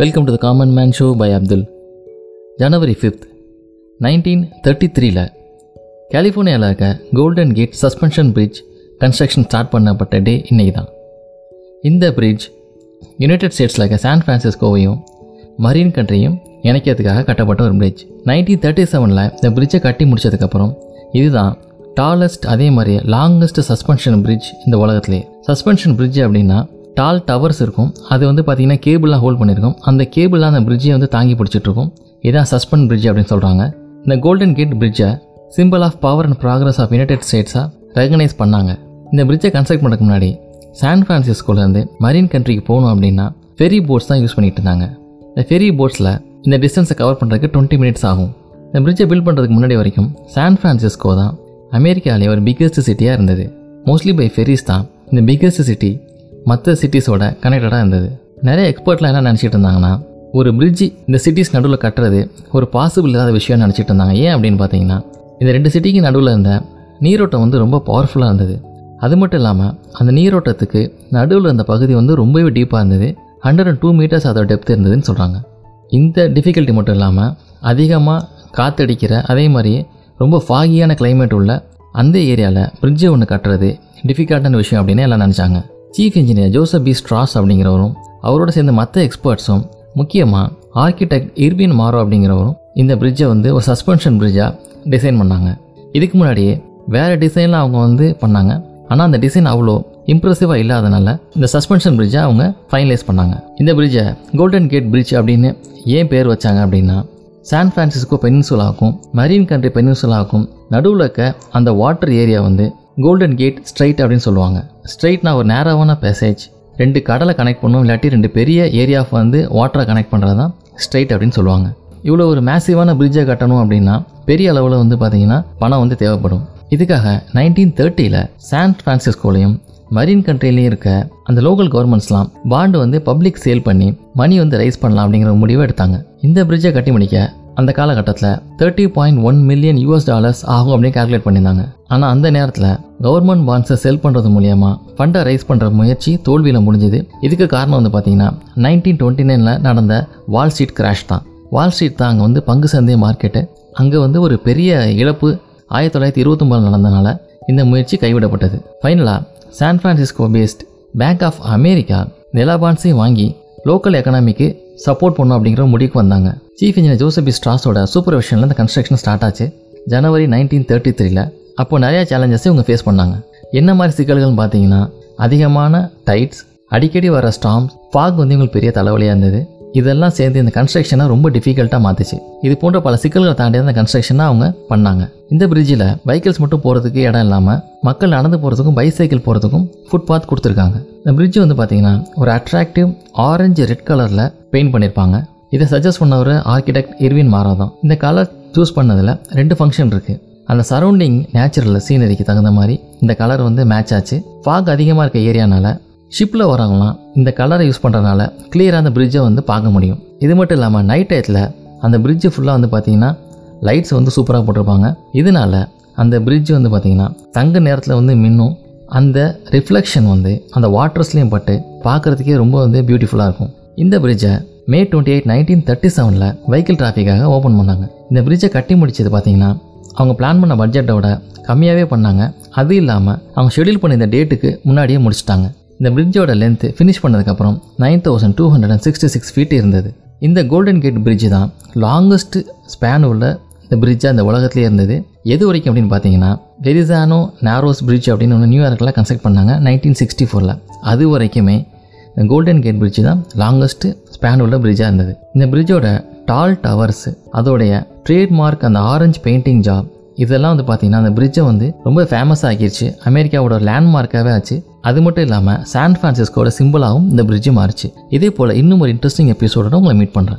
Welcome to the common man show by Abdul January fifth nineteen thirty த்ரீல கலிஃபோர்னியாவில் இருக்க Golden Gate suspension bridge construction start பண்ணப்பட்ட day இன்னைக்கு தான் இந்த பிரிட்ஜ் யுனைடெட் ஸ்டேட்ஸில் இருக்க சான் ஃப்ரான்சிஸ்கோவையும் மரீன் கண்ட்ரியும் இணைக்கிறதுக்காக கட்டப்பட்ட ஒரு பிரிட்ஜ் நைன்டீன் தேர்ட்டி செவனில் இந்த பிரிட்ஜை கட்டி முடிச்சதுக்கப்புறம் இதுதான் டாலஸ்ட் அதே மாதிரி லாங்கஸ்ட் சஸ்பென்ஷன் பிரிட்ஜ் இந்த உலகத்துலேயே. சஸ்பென்ஷன் பிரிட்ஜ் அப்படின்னா டால் டவர்ஸ் இருக்கும். அது வந்து பார்த்தீங்கன்னா கேபிளாக ஹோல்ட் பண்ணியிருக்கும் அந்த கேபிளாக அந்த பிரிட்ஜை வந்து தாங்கி பிடிச்சிட்டு இருக்கும் இதான் சஸ்பெண்ட் பிரிட்ஜ் அப்படின்னு சொல்கிறாங்க இந்த Golden Gate பிரிட்ஜை symbol of power and progress of United ஸ்டேட்ஸாக recognise பண்ணாங்க. இந்த பிரிட்ஜை கன்ஸ்ட்ரக்ட் பண்ணுறதுக்கு முன்னாடி சான் ஃப்ரான்சிஸ்கோலேருந்து மரீன் கண்ட்ரிக்கு போகணும் அப்படின்னா ஃபெரி போட்ஸ் தான் யூஸ் பண்ணிட்டு இருந்தாங்க. இந்த ஃபெரி போட்ஸில் இந்த டிஸ்டன்ஸை கவர் பண்ணுறதுக்கு டுவெண்ட்டி மினிட்ஸ் ஆகும். இந்த பிரிட்ஜை பில்ட் பண்ணுறதுக்கு முன்னாடி வரைக்கும் சான் ஃப்ரான்சிஸ்கோ தான் அமெரிக்காவிலே ஒரு பிக்கஸ்ட் சிட்டியாக இருந்தது. மோஸ்ட்லி பை ஃபெரிஸ் தான். இந்த பிக்கஸ்ட் சிட்டி மற்ற சிட்டிஸோட கனெக்டடாக இருந்தது. நிறைய எக்ஸ்பர்ட்லாம் என்ன நினச்சிட்டு இருந்தாங்கன்னா ஒரு பிரிட்ஜி இந்த சிட்டிஸ் நடுவில் கட்டுறது ஒரு பாசிபிள் இல்லாத விஷயம்னு நினச்சிட்டு இருந்தாங்க. ஏன் அப்படின்னு பார்த்தீங்கன்னா இந்த ரெண்டு சிட்டிக்கு நடுவில் இருந்த நீரோட்டம் வந்து ரொம்ப பவர்ஃபுல்லாக இருந்தது. அது மட்டும் இல்லாமல் அந்த நீரோட்டத்துக்கு நடுவில் இருந்த பகுதி வந்து ரொம்பவே டீப்பாக இருந்தது. ஹண்ட்ரட் அண்ட் டூ மீட்டர்ஸ் அதோட டெப்த் இருந்ததுன்னு சொல்கிறாங்க இந்த டிஃபிகல்ட்டி மட்டும் இல்லாமல் அதிகமாக காற்றடிக்கிற அதே மாதிரி ரொம்ப ஃபாகியான கிளைமேட் உள்ள அந்த ஏரியாவில் பிரிட்ஜை ஒன்று கட்டுறது டிஃபிகல்ட்டான விஷயம் அப்படின்னு எல்லாம் நினச்சாங்க. Chief engineer Joseph B Strauss அப்படிங்கிறவரும் அவரோட சேர்ந்த மற்ற எக்ஸ்பர்ட்ஸும் முக்கியமாக ஆர்கிடெக்ட் இர்பின் மாரோ அப்படிங்கிறவரும் இந்த பிரிட்ஜை வந்து ஒரு சஸ்பென்ஷன் பிரிட்ஜாக டிசைன் பண்ணாங்க. இதுக்கு முன்னாடியே வேறு டிசைனில் அவங்க வந்து பண்ணாங்க. ஆனால் அந்த டிசைன் அவ்வளோ இம்ப்ரெசிவாக இல்லாதனால இந்த சஸ்பென்ஷன் பிரிட்ஜை அவங்க ஃபைனலைஸ் பண்ணாங்க. இந்த பிரிட்ஜை கோல்டன் கேட் பிரிட்ஜ் அப்படின்னு ஏன் பேர் வச்சாங்க அப்படின்னா சான் ஃப்ரான்சிஸ்கோ பெனின்சுலாவுக்கும் மரீன் கண்ட்ரி பெனின்சுலாவுக்கும் நடுவில் இருக்க அந்த வாட்டர் ஏரியா வந்து கோல்டன் கேட் ஸ்ட்ரைட் அப்படின்னு சொல்லுவாங்க. ஸ்ட்ரைட்னா ஒரு நேராவான பேசேஜ் ரெண்டு கடலை கனெக்ட் பண்ணும் இல்லாட்டி ரெண்டு பெரிய ஏரியா வந்து வாட்டரை கனெக்ட் பண்ணுறது தான் ஸ்ட்ரைட் அப்படின்னு சொல்லுவாங்க. இவ்வளோ ஒரு மேசிவான பிரிட்ஜை கட்டணும் அப்படின்னா பெரிய அளவில் வந்து பார்த்தீங்கன்னா பணம் வந்து தேவைப்படும். இதுக்காக நைன்டீன் தேர்ட்டியில் சான் ஃப்ரான்சிஸ்கோலையும் மரீன் கண்ட்ரிலையும் இருக்க அந்த லோக்கல் கவர்மெண்ட்ஸ்லாம் பாண்டு வந்து பப்ளிக் சேல் பண்ணி மணி வந்து ரைஸ் பண்ணலாம் அப்படிங்கிற ஒரு முடிவை எடுத்தாங்க. இந்த பிரிட்ஜை கட்டி முடிக்க அந்த காலகட்டத்தில் thirty point one million US dollars ஆகும் அப்படின்னு கால்குலேட் பண்ணியிருந்தாங்க. ஆனால் அந்த நேரத்தில் கவர்மெண்ட் பாண்ட்ஸை செல் பண்ணுறது மூலியமாக ஃபண்டை ரைஸ் பண்ணுற முயற்சி தோல்வியில் முடிஞ்சது. இதுக்கு காரணம் வந்து பார்த்தீங்கன்னா நைன்டீன் டுவெண்ட்டி நைனில் நடந்த வால் ஸ்ட்ரீட் கிராஷ் தான். வால் ஸ்ட்ரீட் தான் அங்கே வந்து பங்கு சந்தை மார்க்கெட்டு அங்கே வந்து ஒரு பெரிய இழப்பு ஆயிரத்தி தொள்ளாயிரத்தி இருபத்தொம்பதில் நடந்தனால இந்த முயற்சி கைவிடப்பட்டது. ஃபைனலாக San Francisco based bank of America நிலா பாண்ட்ஸையும் வாங்கி லோக்கல் எக்கனாமிக்கு சப்போர்ட் பண்ணும் அப்படிங்கிற ஒரு முடிவுக்கு வந்தாங்க. சீஃப் இன்ஜினியர் ஜோசபி ஸ்ட்ராஸோட சூப்பர்விஷனில் இந்த கன்ஸ்ட்ரக்ஷன் ஸ்டார்ட் ஆச்சு ஜனவரி நைன்டீன் தேர்ட்டி த்ரீல அப்போ நிறையா சேலஞ்சஸ் இவங்க ஃபேஸ் பண்ணாங்க. என்ன மாதிரி சிக்கல்கள்னு பார்த்தீங்கன்னா அதிகமான டைட்ஸ் அடிக்கடி வர ஸ்டாம்ஸ் ஃபாக் வந்து இவங்களுக்கு பெரிய தலைவலியாக இருந்தது. இதெல்லாம் சேர்ந்து இந்த கன்ஸ்ட்ரக்ஷனை ரொம்ப டிஃபிகல்ட்டாக மாற்றுச்சு இது போன்ற பல சிக்கல்களை தாண்டி அந்த கன்ஸ்ட்ரக்ஷனை அவங்க பண்ணாங்க. இந்த பிரிட்ஜில் பைக்கிள்ஸ் மட்டும் போகிறதுக்கு இடம் இல்லாமல் மக்கள் நடந்து போகிறதுக்கும் பைசைக்கிள் போகிறதுக்கும் ஃபுட்பாத் கொடுத்துருக்காங்க. இந்த பிரிட்ஜ் வந்து பார்த்தீங்கன்னா ஒரு அட்ராக்டிவ் ஆரஞ்சு ரெட் கலரில் பெயிண்ட் பண்ணியிருப்பாங்க இதை சஜஸ்ட் பண்ணவர் ஆர்கிடெக்ட் இர்வின் மாரா தான். இந்த கலர் சூஸ் பண்ணதில் ரெண்டு ஃபங்க்ஷன் இருக்குது அந்த சரௌண்டிங் நேச்சுரல் சீனரிக்கு தகுந்த மாதிரி இந்த கலர் வந்து மேட்ச் ஆச்சு. ஃபாக் அதிகமாக இருக்க ஏரியானால ஷிப்பில் வரவங்களாம் இந்த கலரை யூஸ் பண்ணுறதுனால கிளியராக அந்த பிரிட்ஜை வந்து பார்க்க முடியும். இது மட்டும் இல்லாமல் நைட் டயத்தில் அந்த பிரிட்ஜு ஃபுல்லாக வந்து பார்த்தீங்கன்னா லைட்ஸ் வந்து சூப்பராக போட்டிருப்பாங்க. இதனால அந்த பிரிட்ஜ் வந்து பார்த்தீங்கன்னா தங்க நேரத்தில் வந்து மின்னும். அந்த ரிஃப்ளெக்ஷன் வந்து அந்த வாட்டர்ஸ்லேயும் பட்டு பார்க்குறதுக்கே ரொம்ப வந்து பியூட்டிஃபுல்லாக இருக்கும். இந்த பிரிட்ஜை May twenty eight nineteen thirty செவனில் வெஹிக்கிள் டிராஃபிக்காக ஓப்பன் பண்ணாங்க. இந்த பிரிட்ஜை கட்டி முடிச்சது பார்த்தீங்கன்னா அவங்க பிளான் பண்ண பட்ஜெட்டோட கம்மியாகவே பண்ணாங்க. அது இல்லாமல் அவங்க ஷெடியூல் பண்ண இந்த டேட்டுக்கு முன்னாடியே முடிச்சிட்டாங்க. இந்த பிரிட்ஜோட லென்த்து ஃபினிஷ் பண்ணதுக்கப்புறம் nine thousand two hundred and sixty six feet இருந்தது. இந்த கோல்டன் கேட் பிரிட்ஜ் தான் லாங்கஸ்ட் ஸ்பேன் உள்ள இந்த பிரிட்ஜாக இந்த உலகத்திலே இருந்தது. எது வரைக்கும் அப்படின்னு பார்த்தீங்கன்னா வெரிசானோ நாரோஸ் பிரிட்ஜ் அப்படின்னு ஒன்று நியூயார்க்கில் கன்ஸ்ட்ரக்ட் பண்ணாங்க நைன்டீன் சிக்ஸ்டி ஃபோரில் அது வரைக்குமே கோல்டன் கேட் பிரிட்ஜ் தான் லாங்கஸ்ட் ஸ்பேன் உள்ள பிரிட்ஜாக இருந்தது. இந்த பிரிட்ஜோட டால் டவர்ஸ் அதோடைய ட்ரேட்மார்க் அந்த ஆரஞ்சு பெயிண்டிங் ஜாப் இதெல்லாம் வந்து பார்த்தீங்கன்னா அந்த பிரிட்ஜை வந்து ரொம்ப ஃபேமஸ் ஆகிருச்சு. அமெரிக்காவோட ஒரு லேண்ட்மார்க்காகவே ஆச்சு. அது மட்டும் இல்லாமல் சான் ஃப்ரான்சிஸ்கோட சிம்பிளாகவும் இந்த பிரிட்ஜு மாறுச்சு. இதே போல் இன்னும் ஒரு இன்ட்ரெஸ்டிங் எபிசோடோட உங்களை மீட் பண்ணுறேன்